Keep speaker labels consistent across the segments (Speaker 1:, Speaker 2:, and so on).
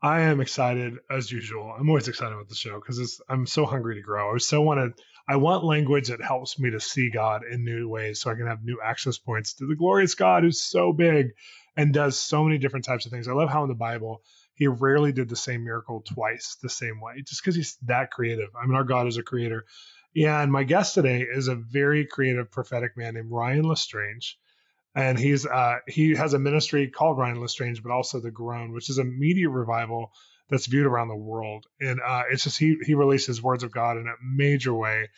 Speaker 1: I am excited as usual. I'm always excited about the show because I'm so hungry to grow. I so want to. I want language that helps me to see God in new ways, so I can have new access points to the glorious God who's so big and does so many different types of things. I love how in the Bible he rarely did the same miracle twice the same way, just because he's that creative. I mean, our God is a creator. Yeah, And my guest today is a very creative prophetic man named Ryan LeStrange and he's uh, he has a ministry called Ryan LeStrange, but also the Groan, which is a media revival that's viewed around the world. And uh, it's just he he releases words of God in a major way.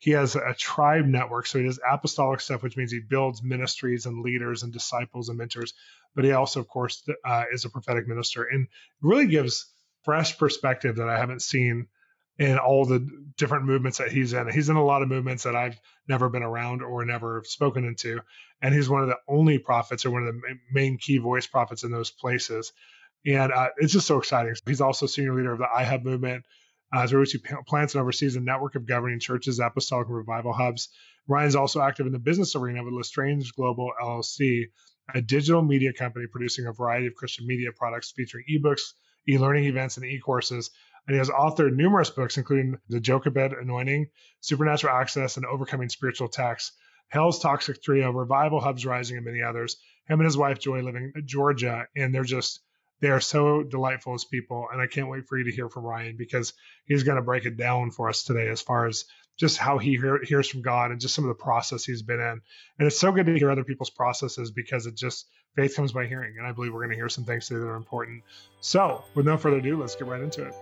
Speaker 1: He has a tribe network, so he does apostolic stuff, which means he builds ministries and leaders and disciples and mentors. But he also, of course, uh, is a prophetic minister and really gives fresh perspective that I haven't seen in all the different movements that he's in. He's in a lot of movements that I've never been around or never spoken into. And he's one of the only prophets or one of the main key voice prophets in those places. And uh, it's just so exciting. He's also senior leader of the iHub movement, as uh, as he plants and oversees a network of governing churches, apostolic and revival hubs. Ryan's also active in the business arena with LeStrange Global LLC, a digital media company producing a variety of Christian media products featuring ebooks, e-learning events, and e-courses and he has authored numerous books, including The Jochebed Anointing, Supernatural Access, and Overcoming Spiritual Attacks, Hell's Toxic Trio, Revival Hubs Rising, and many others. Him and his wife Joy living in Georgia, and they're just they are so delightful as people, and I can't wait for you to hear from Ryan because he's going to break it down for us today as far as just how he hear, hears from God and just some of the process he's been in. And it's so good to hear other people's processes because it just faith comes by hearing, and I believe we're going to hear some things today that are important. So, with no further ado, let's get right into it.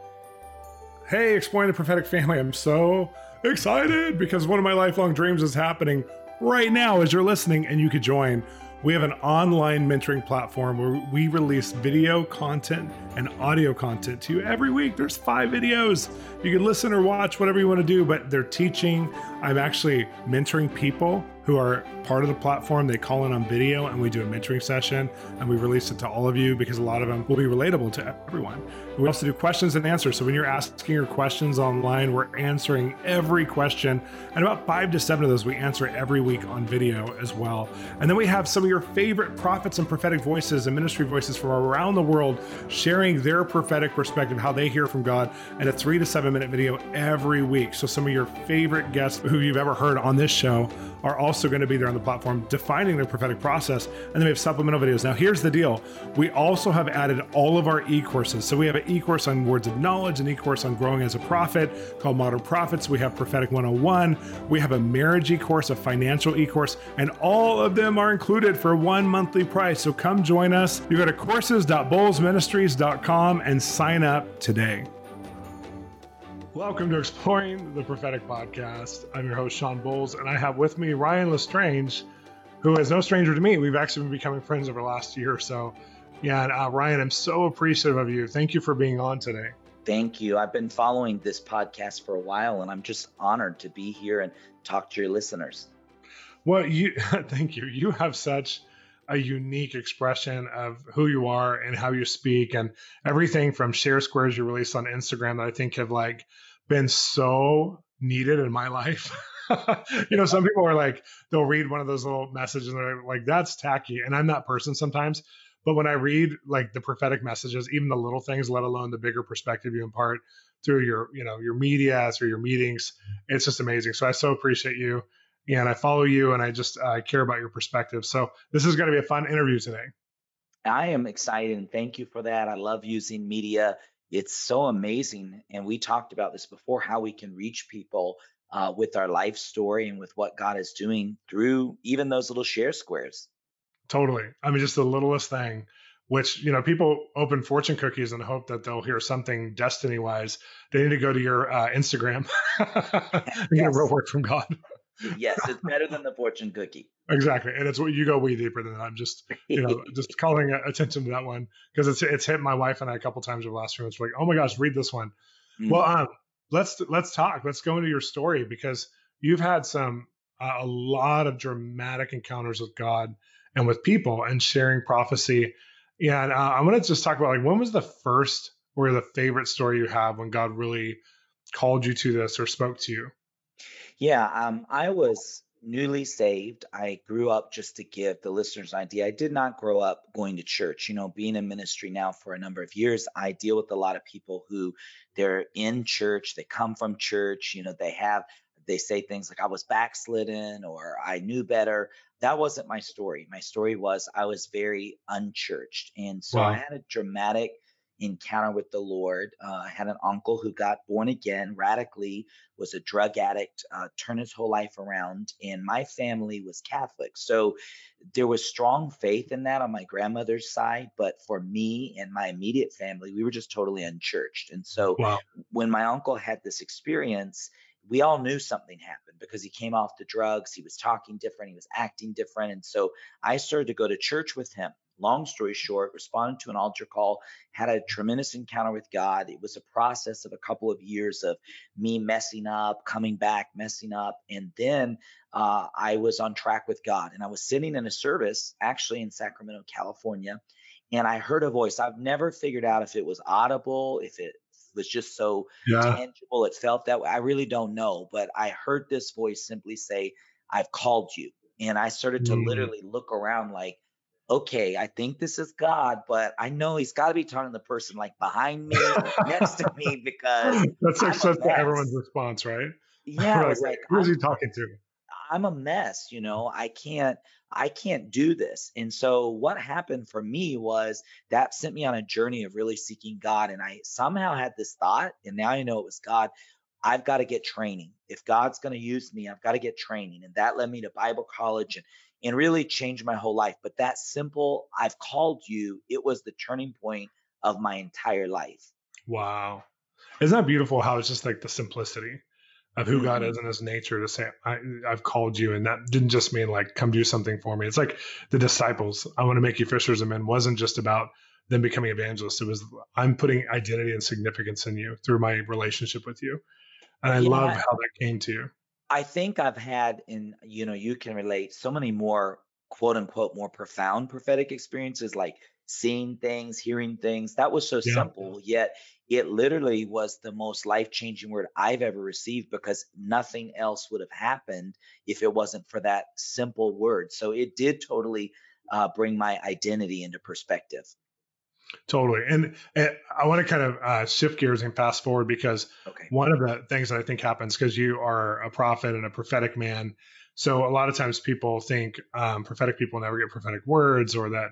Speaker 1: Hey, exploring the prophetic family. I'm so excited because one of my lifelong dreams is happening right now as you're listening, and you could join. We have an online mentoring platform where we release video content and audio content to you every week. There's five videos. You can listen or watch whatever you want to do, but they're teaching. I'm actually mentoring people who are part of the platform. They call in on video and we do a mentoring session and we release it to all of you because a lot of them will be relatable to everyone. We also do questions and answers. So when you're asking your questions online, we're answering every question. And about five to seven of those we answer every week on video as well. And then we have some of your favorite prophets and prophetic voices and ministry voices from around the world sharing their prophetic perspective, how they hear from God, in a three to seven minute video every week. So some of your favorite guests who you've ever heard on this show are also going to be there on the platform defining their prophetic process. And then we have supplemental videos. Now, here's the deal we also have added all of our e courses. So we have an e course on words of knowledge, an e course on growing as a prophet called Modern Prophets. We have Prophetic 101. We have a marriage e course, a financial e course, and all of them are included for one monthly price. So come join us. You go to courses.bolzministries.com and sign up today. Welcome to Exploring the Prophetic Podcast. I'm your host, Shawn Bolz, and I have with me Ryan LeStrange, who is no stranger to me. We've actually been becoming friends over the last year or so. Yeah, and, uh, Ryan, I'm so appreciative of you. Thank you for being on today.
Speaker 2: Thank you. I've been following this podcast for a while, and I'm just honored to be here and talk to your listeners.
Speaker 1: Well, you thank you. You have such a unique expression of who you are and how you speak and everything from share squares you release on Instagram that I think have like been so needed in my life. you know, some people are like, they'll read one of those little messages and they're like, that's tacky. And I'm that person sometimes. But when I read like the prophetic messages, even the little things, let alone the bigger perspective you impart through your, you know, your media, through your meetings, it's just amazing. So I so appreciate you. And I follow you and I just uh, care about your perspective. So this is going to be a fun interview today.
Speaker 2: I am excited and thank you for that. I love using media it's so amazing. And we talked about this before how we can reach people uh, with our life story and with what God is doing through even those little share squares.
Speaker 1: Totally. I mean, just the littlest thing, which, you know, people open fortune cookies and hope that they'll hear something destiny wise. They need to go to your uh, Instagram and yes. get a real word from God.
Speaker 2: Yes, it's better than the fortune cookie.
Speaker 1: Exactly, and it's what you go way deeper than that. I'm just, you know, just calling attention to that one because it's it's hit my wife and I a couple times over the last few months. Like, oh my gosh, read this one. Mm-hmm. Well, um, let's let's talk. Let's go into your story because you've had some uh, a lot of dramatic encounters with God and with people and sharing prophecy. And uh, I want to just talk about like when was the first or the favorite story you have when God really called you to this or spoke to you?
Speaker 2: Yeah, um, I was newly saved. I grew up just to give the listeners an idea. I did not grow up going to church. You know, being in ministry now for a number of years, I deal with a lot of people who they're in church, they come from church, you know, they have they say things like I was backslidden or I knew better. That wasn't my story. My story was I was very unchurched. And so wow. I had a dramatic encounter with the Lord. Uh, I had an uncle who got born again radically, was a drug addict, uh, turned his whole life around, and my family was Catholic. So there was strong faith in that on my grandmother's side. But for me and my immediate family, we were just totally unchurched. And so wow. when my uncle had this experience, we all knew something happened because he came off the drugs. He was talking different. He was acting different. And so I started to go to church with him long story short, responded to an altar call, had a tremendous encounter with God. It was a process of a couple of years of me messing up, coming back, messing up. And then uh, I was on track with God. And I was sitting in a service actually in Sacramento, California. And I heard a voice. I've never figured out if it was audible, if it was just so yeah. tangible, it felt that way. I really don't know. But I heard this voice simply say, I've called you. And I started to mm. literally look around like, okay, I think this is God, but I know he's got to be talking to the person like behind me, next to me, because
Speaker 1: that's like such everyone's response, right?
Speaker 2: Yeah,
Speaker 1: like, like who's he talking to?
Speaker 2: I'm a mess, you know. I can't, I can't do this. And so what happened for me was that sent me on a journey of really seeking God, and I somehow had this thought, and now I know it was God. I've got to get training. If God's going to use me, I've got to get training. And that led me to Bible college and and really changed my whole life. But that simple, I've called you, it was the turning point of my entire life.
Speaker 1: Wow. Isn't that beautiful how it's just like the simplicity of who mm-hmm. God is and his nature to say, I, have called you. And that didn't just mean like, come do something for me. It's like the disciples, I want to make you fishers of men wasn't just about them becoming evangelists. It was, I'm putting identity and significance in you through my relationship with you. And I yeah. love how that came to you.
Speaker 2: I think I've had, and you know, you can relate so many more quote unquote more profound prophetic experiences like seeing things, hearing things. That was so yeah. simple, yet it literally was the most life changing word I've ever received because nothing else would have happened if it wasn't for that simple word. So it did totally uh, bring my identity into perspective.
Speaker 1: Totally. And, and I want to kind of uh, shift gears and fast forward because okay. one of the things that I think happens because you are a prophet and a prophetic man. So a lot of times people think um, prophetic people never get prophetic words or that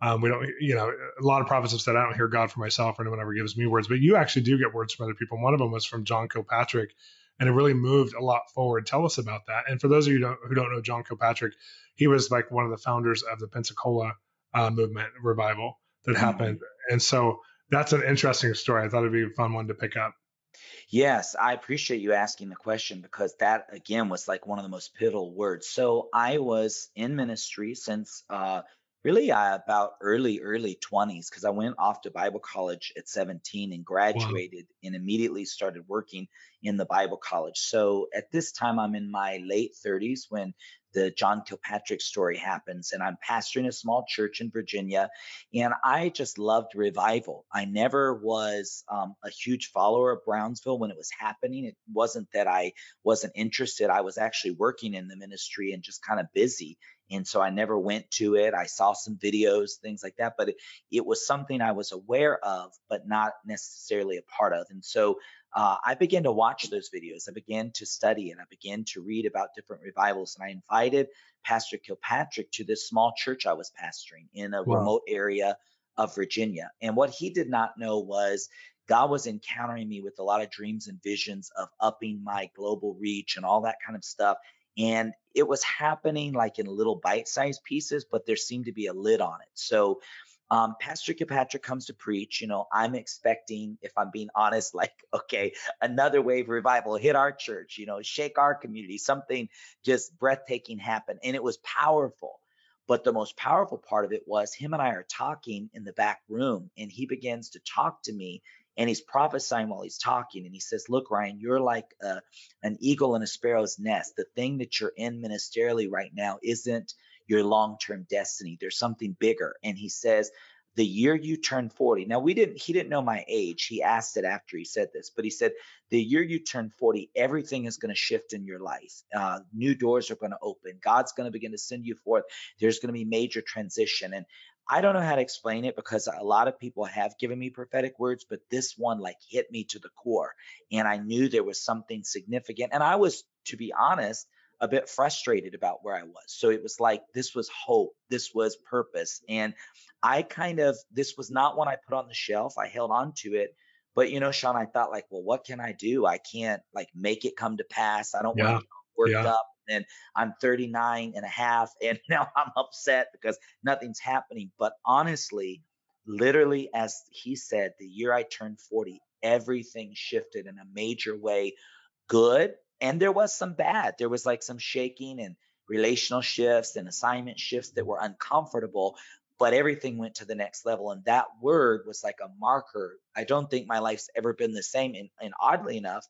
Speaker 1: um, we don't, you know, a lot of prophets have said, I don't hear God for myself or no one ever gives me words, but you actually do get words from other people. One of them was from John Kilpatrick and it really moved a lot forward. Tell us about that. And for those of you who don't, who don't know John Kilpatrick, he was like one of the founders of the Pensacola uh, movement revival that mm-hmm. happened. And so that's an interesting story. I thought it'd be a fun one to pick up.
Speaker 2: Yes, I appreciate you asking the question because that again was like one of the most pivotal words. So I was in ministry since uh, really uh, about early early 20s because I went off to Bible college at 17 and graduated wow. and immediately started working in the Bible college. So at this time I'm in my late 30s when the John Kilpatrick story happens. And I'm pastoring a small church in Virginia. And I just loved revival. I never was um, a huge follower of Brownsville when it was happening. It wasn't that I wasn't interested, I was actually working in the ministry and just kind of busy. And so I never went to it. I saw some videos, things like that, but it, it was something I was aware of, but not necessarily a part of. And so uh, I began to watch those videos. I began to study and I began to read about different revivals. And I invited Pastor Kilpatrick to this small church I was pastoring in a wow. remote area of Virginia. And what he did not know was God was encountering me with a lot of dreams and visions of upping my global reach and all that kind of stuff. And it was happening like in little bite sized pieces, but there seemed to be a lid on it. So um, Pastor Kilpatrick comes to preach. You know, I'm expecting, if I'm being honest, like, okay, another wave revival hit our church, you know, shake our community, something just breathtaking happened. And it was powerful. But the most powerful part of it was him and I are talking in the back room, and he begins to talk to me and he's prophesying while he's talking and he says look ryan you're like a, an eagle in a sparrow's nest the thing that you're in ministerially right now isn't your long-term destiny. There's something bigger. And he says the year you turn 40 now we didn't he didn't know my age. He asked it after he said this but he said the year you turn 40 everything is going to shift in your life. Uh, new doors are going to open. God's going to begin to send you forth. There's going to be major transition. And I don't know how to explain it because a lot of people have given me prophetic words, but this one like hit me to the core. And I knew there was something significant. And I was, to be honest, a bit frustrated about where I was. So it was like this was hope, this was purpose. And I kind of, this was not one I put on the shelf. I held on to it. But you know, Shawn, I thought like, well, what can I do? I can't like make it come to pass. I don't yeah. want to worked yeah. up and I'm 39 and a half and now I'm upset because nothing's happening. But honestly, literally, as he said, the year I turned 40, everything shifted in a major way, good. And there was some bad. There was like some shaking and relational shifts and assignment shifts that were uncomfortable, but everything went to the next level. And that word was like a marker. I don't think my life's ever been the same. And, and oddly enough,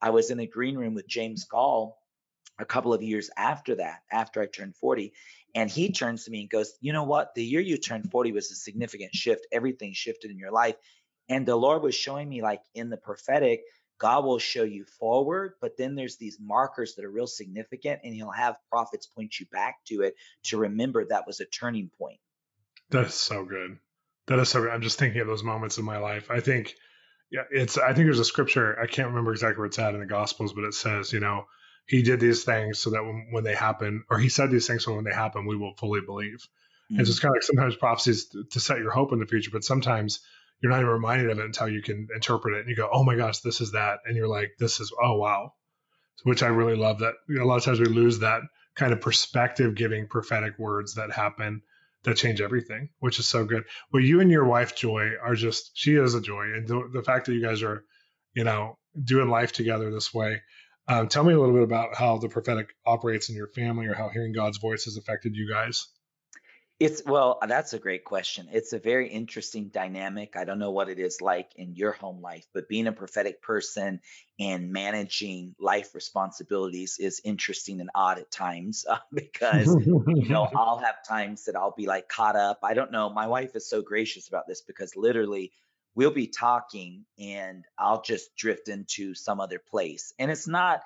Speaker 2: I was in a green room with James Goll a couple of years after that, after I turned 40. And he turns to me and goes, You know what? The year you turned 40 was a significant shift. Everything shifted in your life. And the Lord was showing me, like in the prophetic, God will show you forward, but then there's these markers that are real significant, and He'll have prophets point you back to it to remember that was a turning point.
Speaker 1: That is so good. That is so good. I'm just thinking of those moments in my life. I think, yeah, it's, I think there's a scripture, I can't remember exactly where it's at in the Gospels, but it says, you know, he did these things so that when, when they happen, or he said these things so when they happen, we will fully believe. Mm-hmm. And so it's kind of like sometimes prophecies to, to set your hope in the future, but sometimes you're not even reminded of it until you can interpret it and you go, oh my gosh, this is that. And you're like, this is, oh wow. Which I really love that you know, a lot of times we lose that kind of perspective giving prophetic words that happen that change everything, which is so good. Well, you and your wife, Joy, are just, she is a joy. And the, the fact that you guys are, you know, doing life together this way, um, tell me a little bit about how the prophetic operates in your family or how hearing God's voice has affected you guys.
Speaker 2: It's well, that's a great question. It's a very interesting dynamic. I don't know what it is like in your home life, but being a prophetic person and managing life responsibilities is interesting and odd at times uh, because you know I'll have times that I'll be like caught up. I don't know. My wife is so gracious about this because literally we'll be talking and I'll just drift into some other place. And it's not,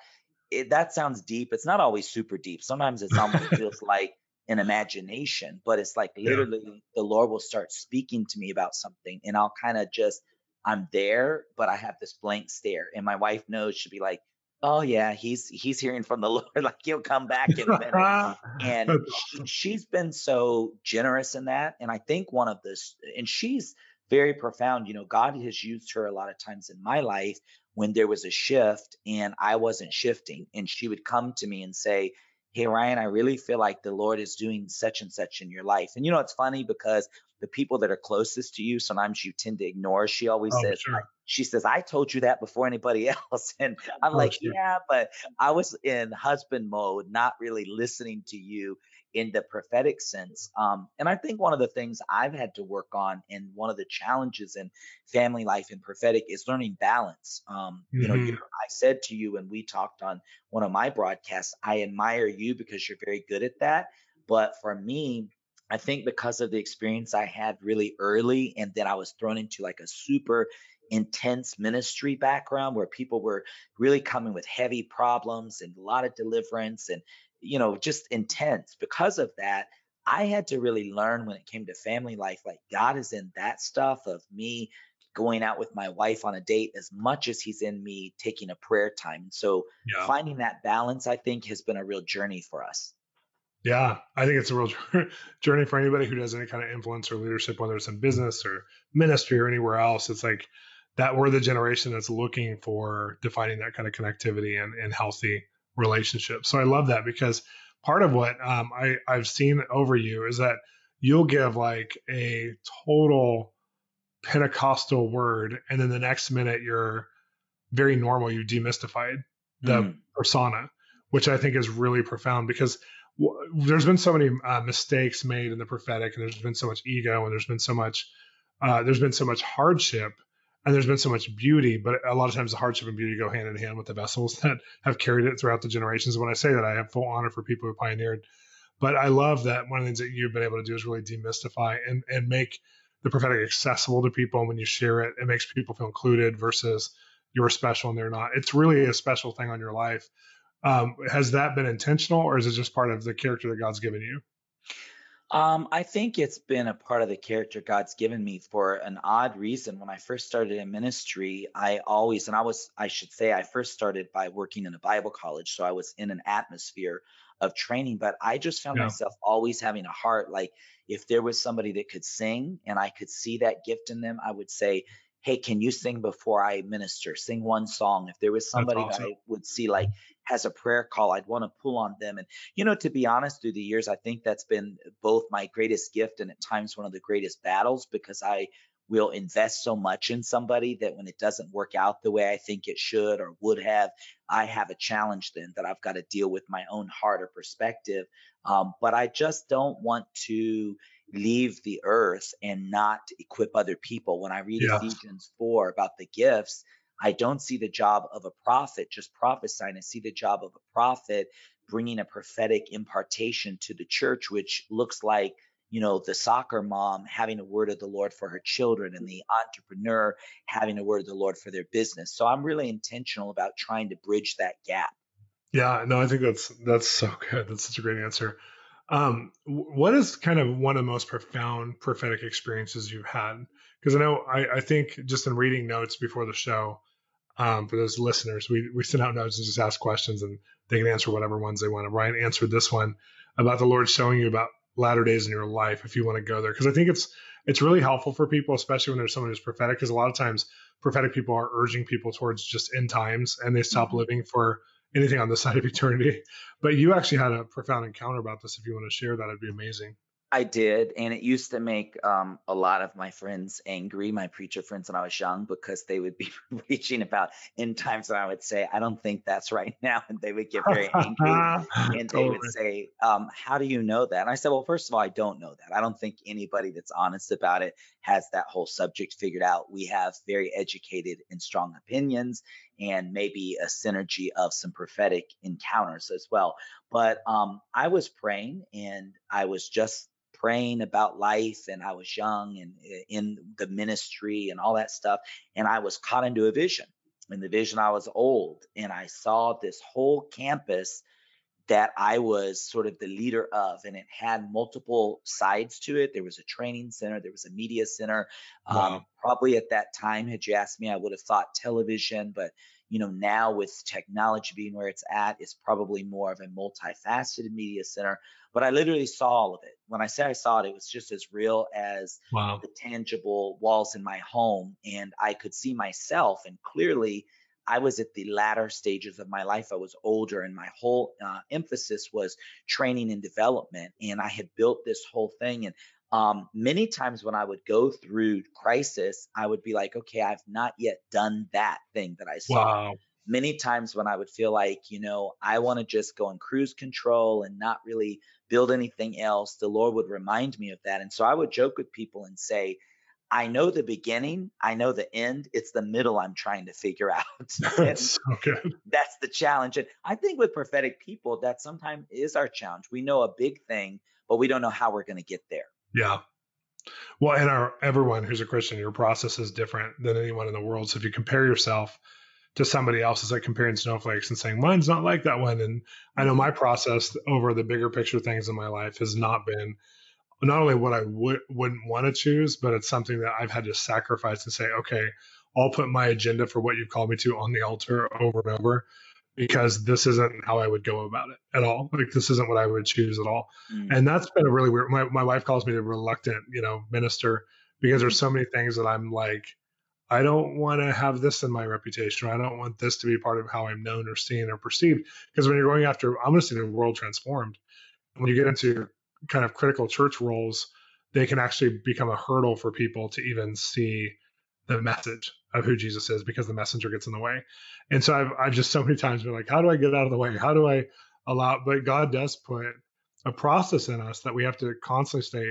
Speaker 2: it, that sounds deep. It's not always super deep. Sometimes it almost feels like an imagination, but it's like literally yeah. the Lord will start speaking to me about something and I'll kind of just, I'm there, but I have this blank stare. And my wife knows she'll be like, oh yeah, he's he's hearing from the Lord, like he'll come back in a minute. and she, she's been so generous in that. And I think one of this, and she's very profound. You know, God has used her a lot of times in my life when there was a shift and I wasn't shifting. And she would come to me and say, Hey, Ryan, I really feel like the Lord is doing such and such in your life. And you know, it's funny because the people that are closest to you, sometimes you tend to ignore. She always oh, says, sure. She says, I told you that before anybody else. And I'm oh, like, sure. Yeah, but I was in husband mode, not really listening to you in the prophetic sense. Um, and I think one of the things I've had to work on, and one of the challenges in family life and prophetic, is learning balance. Um, mm-hmm. You know, you, I said to you when we talked on one of my broadcasts, I admire you because you're very good at that. But for me, I think because of the experience I had really early, and then I was thrown into like a super intense ministry background where people were really coming with heavy problems and a lot of deliverance and you know, just intense. Because of that, I had to really learn when it came to family life, like God is in that stuff of me going out with my wife on a date as much as he's in me taking a prayer time. So yeah. finding that balance, I think, has been a real journey for us.
Speaker 1: Yeah, I think it's a real journey for anybody who does any kind of influence or leadership, whether it's in business or ministry or anywhere else. It's like that we're the generation that's looking for defining that kind of connectivity and, and healthy relationship. So I love that because part of what um, I, I've seen over you is that you'll give like a total Pentecostal word, and then the next minute you're very normal. You demystified the mm. persona, which I think is really profound because w- there's been so many uh, mistakes made in the prophetic, and there's been so much ego, and there's been so much uh, there's been so much hardship and there's been so much beauty, but a lot of times the hardship and beauty go hand in hand with the vessels that have carried it throughout the generations. When I say that, I have full honor for people who pioneered. But I love that one of the things that you've been able to do is really demystify and, and make the prophetic accessible to people. And when you share it, it makes people feel included versus you're special and they're not. It's really a special thing on your life. Um, has that been intentional or is it just part of the character that God's given you?
Speaker 2: Um, I think it's been a part of the character God's given me for an odd reason. When I first started in ministry, I always, and I was, I should say, I first started by working in a Bible college. So I was in an atmosphere of training, but I just found yeah. myself always having a heart. Like if there was somebody that could sing and I could see that gift in them, I would say, Hey, can you sing before I minister? Sing one song. If there was somebody awesome. that I would see like, has a prayer call, I'd want to pull on them. And, you know, to be honest, through the years, I think that's been both my greatest gift and at times one of the greatest battles because I will invest so much in somebody that when it doesn't work out the way I think it should or would have, I have a challenge then that I've got to deal with my own heart or perspective. Um, but I just don't want to leave the earth and not equip other people. When I read yeah. Ephesians 4 about the gifts, I don't see the job of a prophet just prophesying. I see the job of a prophet bringing a prophetic impartation to the church, which looks like you know the soccer mom having a word of the lord for her children and the entrepreneur having a word of the lord for their business so i'm really intentional about trying to bridge that gap
Speaker 1: yeah no i think that's that's so good that's such a great answer um, what is kind of one of the most profound prophetic experiences you've had because i know I, I think just in reading notes before the show um, for those listeners. We we send out notes and just ask questions, and they can answer whatever ones they want. And Ryan answered this one about the Lord showing you about latter days in your life if you want to go there, because I think it's it's really helpful for people, especially when there's someone who's prophetic, because a lot of times prophetic people are urging people towards just end times, and they stop mm-hmm. living for anything on the side of eternity. But you actually had a profound encounter about this. If you want to share that, it'd be amazing.
Speaker 2: I did, and it used to make um, a lot of my friends angry, my preacher friends when I was young, because they would be preaching about end times, and I would say, "I don't think that's right now," and they would get very angry, and they would say, um, "How do you know that?" And I said, "Well, first of all, I don't know that. I don't think anybody that's honest about it has that whole subject figured out. We have very educated and strong opinions, and maybe a synergy of some prophetic encounters as well. But um, I was praying, and I was just praying about life and I was young and eh, in the ministry and all that stuff. And I was caught into a vision. In the vision, I was old and I saw this whole campus that I was sort of the leader of, and it had multiple sides to it. There was a training center, there was a media center. Um, wow. Um, probably at that time, had you asked me, I would have thought television, but you know, now with technology being where it's at, it's probably more of a multifaceted media center. But I literally saw all of it. When I say I saw it, it was just as real as wow. the tangible walls in my home. And I could see myself and clearly I was at the latter stages of my life. I was older, and my whole uh, emphasis was training and development. And I had built this whole thing. And um, many times when I would go through crisis, I would be like, okay, I've not yet done that thing that I saw. Wow. Many times when I would feel like, you know, I want to just go in cruise control and not really build anything else, the Lord would remind me of that. And so I would joke with people and say, I know the beginning, I know the end. It's the middle I'm trying to figure out.
Speaker 1: that's so good.
Speaker 2: That's the challenge. And I think with prophetic people, that sometimes is our challenge. We know a big thing, but we don't know how we're going to get there.
Speaker 1: Yeah. Well, and our everyone who's a Christian, your process is different than anyone in the world. So if you compare yourself to somebody else, it's like comparing snowflakes and saying mine's not like that one. And I know my process over the bigger picture things in my life has not been not only what I would wouldn't want to choose, but it's something that I've had to sacrifice and say, okay, I'll put my agenda for what you've called me to on the altar over and over because this isn't how I would go about it at all. Like this isn't what I would choose at all. Mm. And that's been a really weird my, my wife calls me the reluctant, you know, minister because there's so many things that I'm like, I don't want to have this in my reputation, or I don't want this to be part of how I'm known or seen or perceived. Because when you're going after, I'm going to see the world transformed. When you get into kind of critical church roles, they can actually become a hurdle for people to even see the message of who Jesus is because the messenger gets in the way. And so I've, I've just so many times been like, how do I get out of the way? How do I allow? But God does put a process in us that we have to constantly stay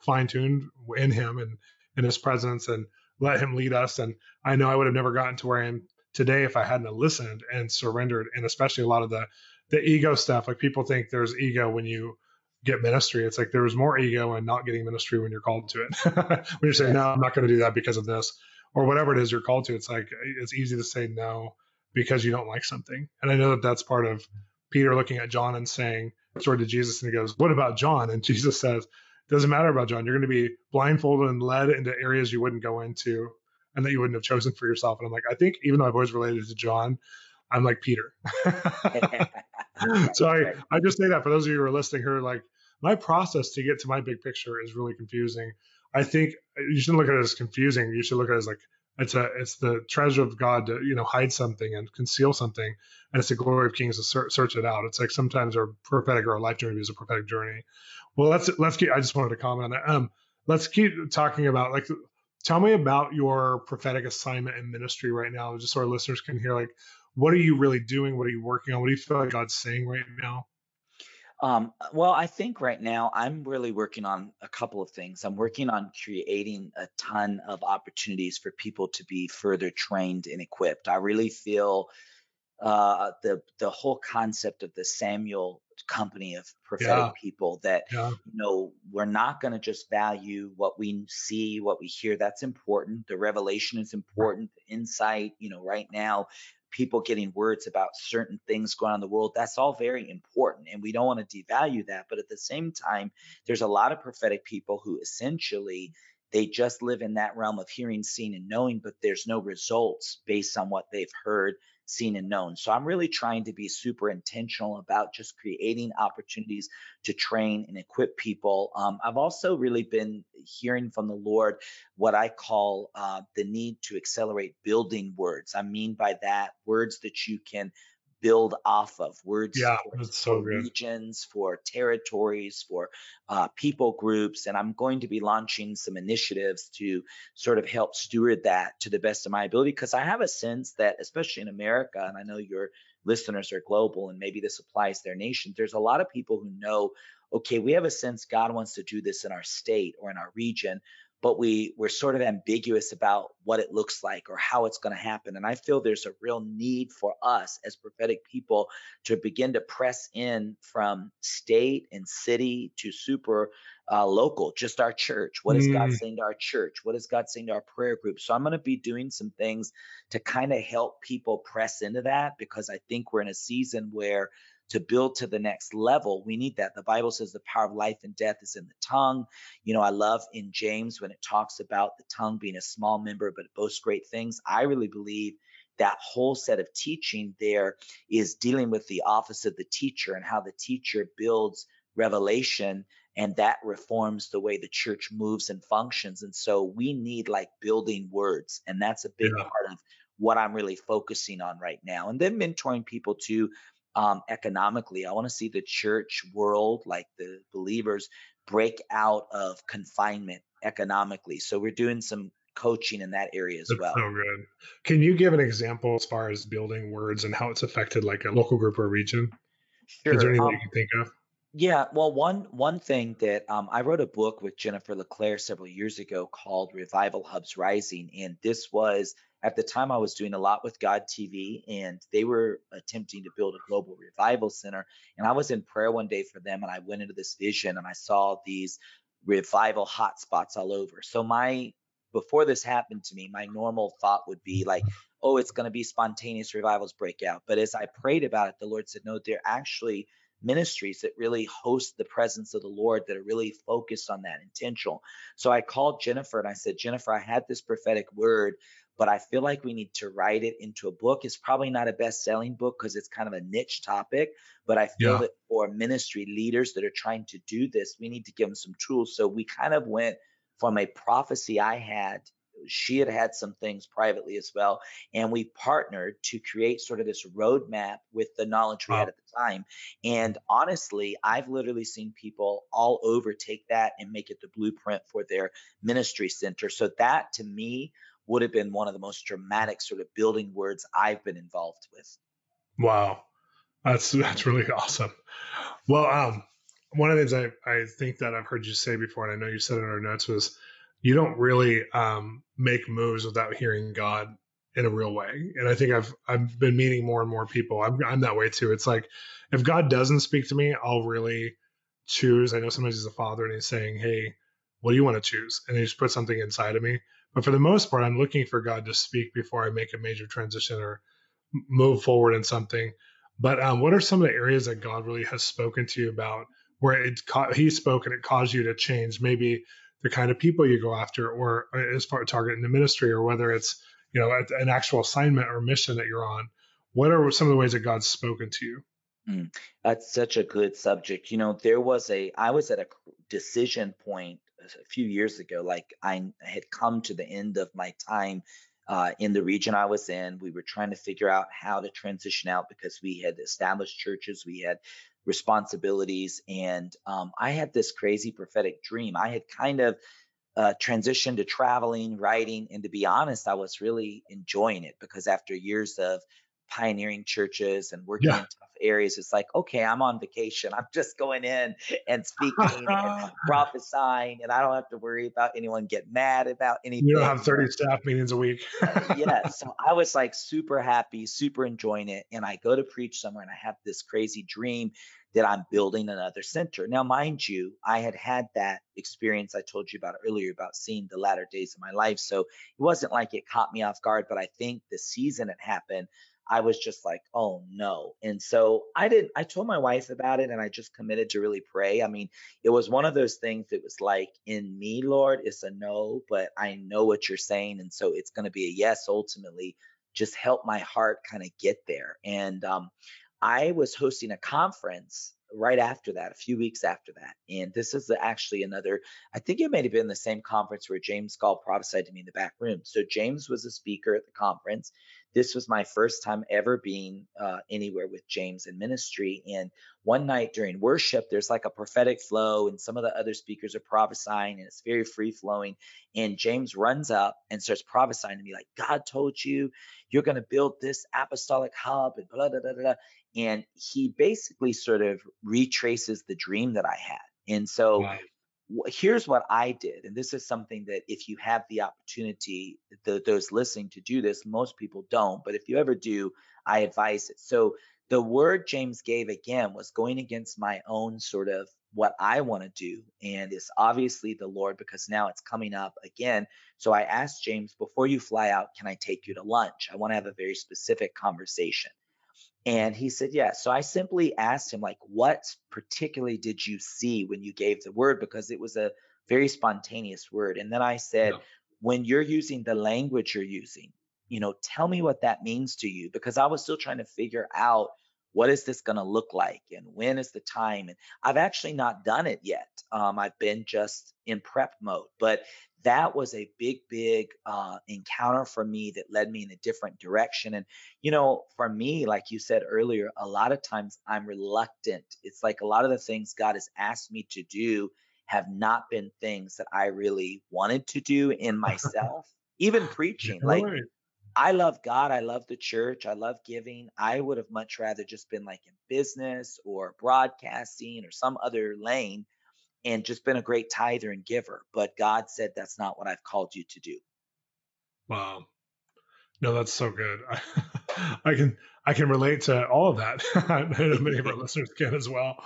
Speaker 1: fine tuned in Him and in His presence and let Him lead us. And I know I would have never gotten to where I am today if I hadn't listened and surrendered. And especially a lot of the the ego stuff. Like people think there's ego when you get ministry. It's like there was more ego in not getting ministry when you're called to it. when you're saying, no, I'm not going to do that because of this or whatever it is you're called to. It's like, it's easy to say no because you don't like something. And I know that that's part of Peter looking at John and saying, story to Jesus, and he goes, what about John? And Jesus says, doesn't matter about John. You're going to be blindfolded and led into areas you wouldn't go into and that you wouldn't have chosen for yourself. And I'm like, I think even though I've always related to John, I'm like Peter. so I, I just say that for those of you who are listening who are like, my process to get to my big picture is really confusing. I think you shouldn't look at it as confusing. You should look at it as like it's a it's the treasure of God to you know hide something and conceal something, and it's the glory of kings to search, search it out. It's like sometimes our prophetic or our life journey is a prophetic journey. Well, let's let's keep. I just wanted to comment on that. Um, let's keep talking about like. Tell me about your prophetic assignment and ministry right now, just so our listeners can hear like what are you really doing? What are you working on? What do you feel like God's saying right now?
Speaker 2: Um, well, I think right now I'm really working on a couple of things. I'm working on creating a ton of opportunities for people to be further trained and equipped. I really feel uh, the the whole concept of the Samuel company of prophetic yeah. people that yeah. you know we're not going to just value what we see what we hear that's important the revelation is important the insight you know right now people getting words about certain things going on in the world that's all very important and we don't want to devalue that but at the same time there's a lot of prophetic people who essentially they just live in that realm of hearing seeing and knowing but there's no results based on what they've heard seen and known. So I'm really trying to be super intentional about just creating opportunities to train and equip people. Um, I've also really been hearing from the Lord what I call uh, the need to accelerate building words. I mean by that, words that you can build off of words
Speaker 1: yeah,
Speaker 2: for,
Speaker 1: so
Speaker 2: for regions, for territories, for uh, people groups. And I'm going to be launching some initiatives to sort of help steward that to the best of my ability because I have a sense that, especially in America, and I know your listeners are global and maybe this applies to their nation, there's a lot of people who know. Okay, we have a sense God wants to do this in our state or in our region, but we we're sort of ambiguous about what it looks like or how it's going to happen. And i feel there's a real need for us as prophetic people to begin to press in from state and city to super uh, local just our church. What is mm. god saying to our church? What is god saying to our prayer group? So i'm going to be doing some things to kind of help people press into that because i think we're in a season where to build to the next level, we need that. The Bible says the power of life and death is in the tongue. You know, I love in James when it talks about the tongue being a small member, but it boasts great things. I really believe that whole set of teaching there is dealing with the office of the teacher and how the teacher builds revelation and that reforms the way the church moves and functions. And so we need like building words. And that's a big yeah. part of what I'm really focusing on right now. And then mentoring people to um, economically. I want to see the church world, like the believers, break out of confinement economically. So we're doing some coaching in that area as
Speaker 1: That's
Speaker 2: well.
Speaker 1: So good. Can you give an example as far as building words and how it's affected like a local group or region?
Speaker 2: Sure.
Speaker 1: Is there anything
Speaker 2: um,
Speaker 1: you can think of?
Speaker 2: Yeah, well, one one thing that um, I wrote a book with Jennifer LeClaire several years ago called Revival Hubs Rising, and this was at the time I was doing a lot with God TV, and they were attempting to build a global revival center. And I was in prayer one day for them, and I went into this vision, and I saw these revival hotspots all over. So my before this happened to me, my normal thought would be like, oh, it's going to be spontaneous revivals break out. But as I prayed about it, the Lord said, no, they're actually ministries that really host the presence of the Lord that are really focused on that intentional. So I called Jennifer and I said, Jennifer, I had this prophetic word, but I feel like we need to write it into a book. It's probably not a best selling book because it's kind of a niche topic, but I feel yeah. that for ministry leaders that are trying to do this, we need to give them some tools. So we kind of went from a prophecy I had she had had some things privately as well. And we partnered to create sort of this roadmap with the knowledge we
Speaker 1: Wow.
Speaker 2: had at the time. And honestly, I've literally seen people all over take that and make it the blueprint for their ministry center. So that to me would have been one of the most dramatic sort of building words I've been involved with.
Speaker 1: Wow. That's that's really awesome. Well, um, one of the things I, I think that I've heard you say before, and I know you said it in our notes, was you don't really um, make moves without hearing God in a real way. And I think I've I've been meeting more and more people. I'm I'm that way too. It's like if God doesn't speak to me, I'll really choose. I know sometimes he's a father and he's saying, Hey, what do you want to choose? And he just put something inside of me. But for the most part, I'm looking for God to speak before I make a major transition or move forward in something. But um, what are some of the areas that God really has spoken to you about where it ca- He spoke and it caused you to change maybe the kind of people you go after, or uh, as far as targeting the ministry, or whether it's you know an actual assignment or mission that you're on? What are some of the ways that God's spoken to you?
Speaker 2: Mm, That's such a good subject. You know, there was a, I was at a decision point a few years ago. Like I had come to the end of my time uh, in the region I was in. We were trying to figure out how to transition out because we had established churches, we had responsibilities, and um, I had this crazy prophetic dream. I had kind of uh, transitioned to traveling, writing, and to be honest, I was really enjoying it because after years of pioneering churches and working in tough areas, it's like, okay, I'm on vacation. I'm just going in and speaking and prophesying, and I don't have to worry about anyone getting mad about anything.
Speaker 1: you don't have 30 staff meetings a week.
Speaker 2: Yeah, so I was like super happy, super enjoying it. And I go to preach somewhere and I have this crazy dream that I'm building another center. Now, mind you, I had had that experience I told you about earlier about seeing the latter days of my life. So it wasn't like it caught me off guard, but I think the season it happened, I was just like, oh no. And so I didn't, I told my wife about it and I just committed to really pray. I mean, it was one of those things that was like, in me, Lord, it's a no, but I know what you're saying. And so it's going to be a yes ultimately. Just help my heart kind of get there. And um, I was hosting a conference right after that, a few weeks after that. And this is actually another, I think it may have been the same conference where James Goll prophesied to me in the back room. So James was a speaker at the conference. This was my first time ever being uh, anywhere with James in ministry. And one night during worship, there's like a prophetic flow, and some of the other speakers are prophesying, and it's very free flowing. And James runs up and starts prophesying to me, like, God told you you're going to build this apostolic hub, and blah, blah, blah, blah. blah." And he basically sort of retraces the dream that I had. And so. Here's what I did, and this is something that if you have the opportunity, th those listening to do this, most people don't, but if you ever do, I advise it. So the word James gave again was going against my own sort of what I want to do, and it's obviously the Lord because now it's coming up again. So I asked James, before you fly out, can I take you to lunch? I want to have a very specific conversation. And he said, yes. So I simply asked him, like, what particularly did you see when you gave the word? Because it was a very spontaneous word. And then I said,
Speaker 1: Yeah.
Speaker 2: when you're using the language you're using, you know, tell me what that means to you. Because I was still trying to figure out what is this going to look like and when is the time. And I've actually not done it yet. Um, I've been just in prep mode. But that was a big, big uh, encounter for me that led me in a different direction. And you know, for me, like you said earlier, a lot of times I'm reluctant. It's like a lot of the things God has asked me to do have not been things that I really wanted to do in myself. Even preaching, like. I love God, I love the church, I love giving. I would have much rather just been like in business or broadcasting or some other lane and just been a great tither and giver. But God said that's not what I've called you to do.
Speaker 1: Wow. No, that's so good. I can I can relate to all of that. I know many of our listeners can as well.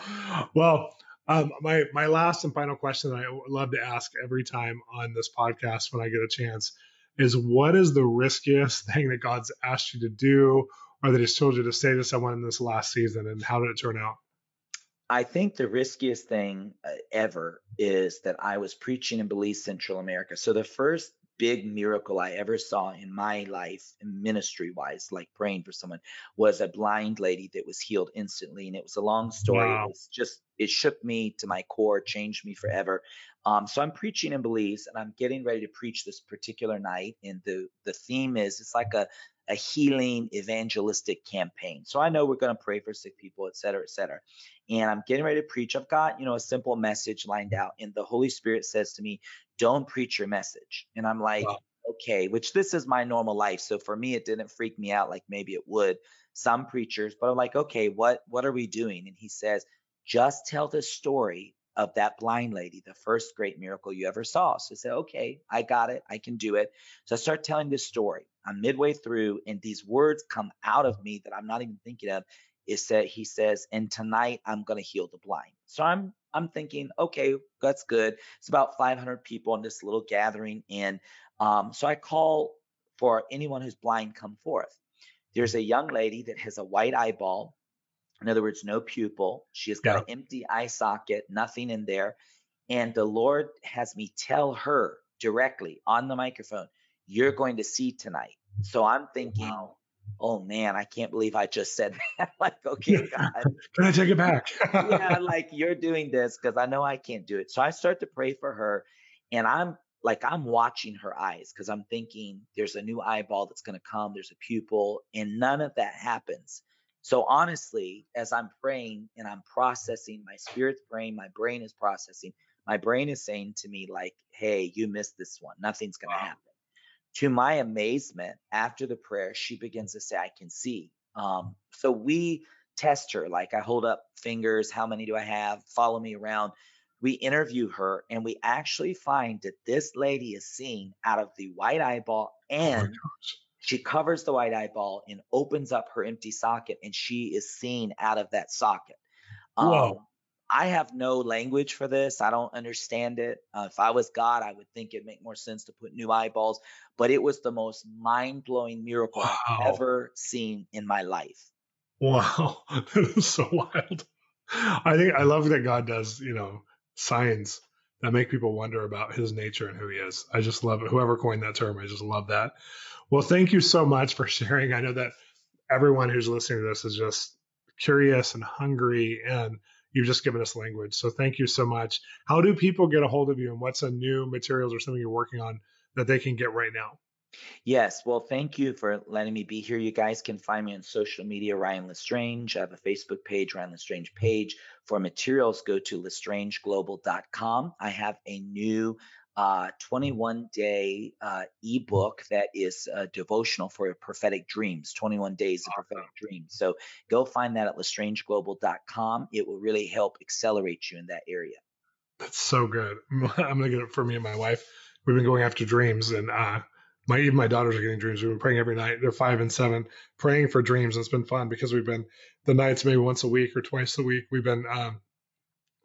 Speaker 1: Well, um, my my last and final question that I love to ask every time on this podcast when I get a chance is what is the riskiest thing that God's asked you to do or that He's told you to say to someone in this last season, and how did it turn out?
Speaker 2: I think the riskiest thing uh, ever is that I was preaching in Belize, Central America. So the first big miracle I ever saw in my life, ministry wise, like praying for someone, was a blind lady that was healed instantly. And it was a long story. Wow. It was just, it shook me to my core, changed me forever. Um, so I'm preaching in Belize and I'm getting ready to preach this particular night. And the, the theme is it's like a, a healing evangelistic campaign. So I know we're going to pray for sick people, et cetera, et cetera. And I'm getting ready to preach. I've got, you know, a simple message lined out. And the Holy Spirit says to me, don't preach your message. And I'm like, wow. okay, which this is my normal life. So for me, it didn't freak me out like maybe it would some preachers, but I'm like, okay, what what are we doing? And he says, just tell the story of that blind lady, the first great miracle you ever saw. So I said, okay, I got it. I can do it. So I start telling this story. I'm midway through, and these words come out of me that I'm not even thinking of. Is that he says, and tonight I'm gonna heal the blind. So I'm I'm thinking, okay, that's good. It's about 500 people in this little gathering, and um, so I call for anyone who's blind come forth. There's a young lady that has a white eyeball in other words, no pupil. She has got yeah. an empty eye socket, nothing in there. And the Lord has me tell her directly on the microphone, You're going to see tonight. So I'm thinking, wow. Oh man, I can't believe I just said that. like, okay, God.
Speaker 1: Can I take it back?
Speaker 2: yeah, like you're doing this because I know I can't do it. So I start to pray for her. And I'm like, I'm watching her eyes because I'm thinking there's a new eyeball that's going to come, there's a pupil, and none of that happens. So honestly, as I'm praying and I'm processing, my spirit's praying, my brain is processing. My brain is saying to me, like, hey, you missed this one. Nothing's going to wow. happen. To my amazement, after the prayer, she begins to say, I can see. Um, so we test her. Like, I hold up fingers. How many do I have? Follow me around. We interview her, and we actually find that this lady is seeing out of the white eyeball oh and oh she covers the white eyeball and opens up her empty socket, and she is seen out of that socket.
Speaker 1: Whoa. Um,
Speaker 2: I have no language for this. I don't understand it. Uh, if I was God, I would think it'd make more sense to put new eyeballs. But it was the most mind blowing miracle wow. I've ever seen in my life.
Speaker 1: Wow, that is so wild. I think I love that God does, you know, signs that make people wonder about His nature and who He is. I just love it. Whoever coined that term, I just love that. Well, thank you so much for sharing. I know that everyone who's listening to this is just curious and hungry, and you've just given us language. So thank you so much. How do people get a hold of you, and what's a new materials or something you're working on that they can get right now?
Speaker 2: Yes. Well, thank you for letting me be here. You guys can find me on social media, Ryan LeStrange. I have a Facebook page, Ryan LeStrange page. For materials, go to lestrangeglobal.com. I have a new uh, 21 day uh, ebook that is uh, devotional for prophetic dreams 21 days of prophetic dreams. So go find that at lestrangeglobal.com it will really help accelerate you in that area.
Speaker 1: That's so good. I'm gonna get it for me and my wife. We've been going after dreams and uh, my even my daughters are getting dreams. We've been praying every night. They're five and seven praying for dreams. It's been fun because we've been the nights maybe once a week or twice a week we've been um,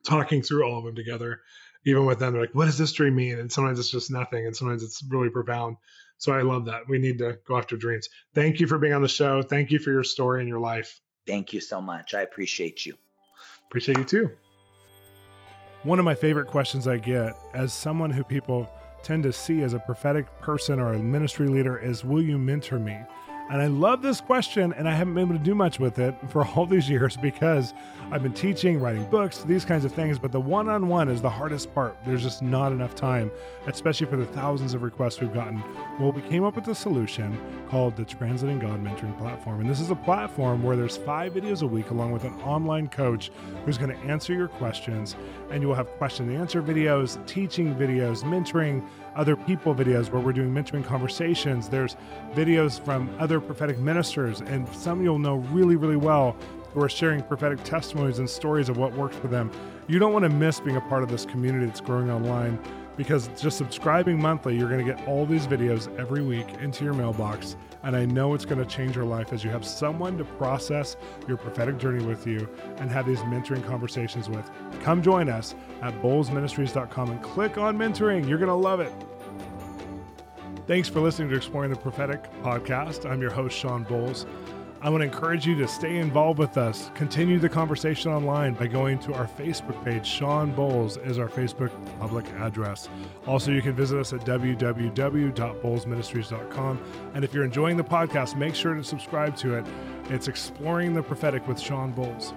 Speaker 1: talking through all of them together even with them, they're like, what does this dream mean? And sometimes it's just nothing, and sometimes it's really profound. So I love that. We need to go after dreams. Thank you for being on the show. Thank you for your story and your life.
Speaker 2: Thank you so much. I appreciate you.
Speaker 1: Appreciate you too.
Speaker 3: One of my favorite questions I get as someone who people tend to see as a prophetic person or a ministry leader is Will you mentor me? And I love this question, and I haven't been able to do much with it for all these years because I've been teaching, writing books, these kinds of things. But the one on one is the hardest part. There's just not enough time, especially for the thousands of requests we've gotten. Well, we came up with a solution called the Translating God Mentoring Platform. And this is a platform where there's five videos a week along with an online coach who's going to answer your questions. And you will have question and answer videos, teaching videos, mentoring other people videos where we're doing mentoring conversations. There's videos from other prophetic ministers, and some you'll know really, really well who are sharing prophetic testimonies and stories of what works for them. You don't want to miss being a part of this community that's growing online because just subscribing monthly, you're going to get all these videos every week into your mailbox. And I know it's going to change your life as you have someone to process your prophetic journey with you and have these mentoring conversations with. Come join us at bolzministries.com and click on mentoring. You're going to love it. Thanks for listening to Exploring the Prophetic podcast. I'm your host, Shawn Bolz.
Speaker 1: I want to encourage you to stay involved with us. Continue the conversation online by going to our Facebook page. Shawn Bolz is our Facebook public address. Also, you can visit us at www.bolzministries.com. And if you're enjoying the podcast, make sure to subscribe to it. It's Exploring the Prophetic with Shawn Bolz.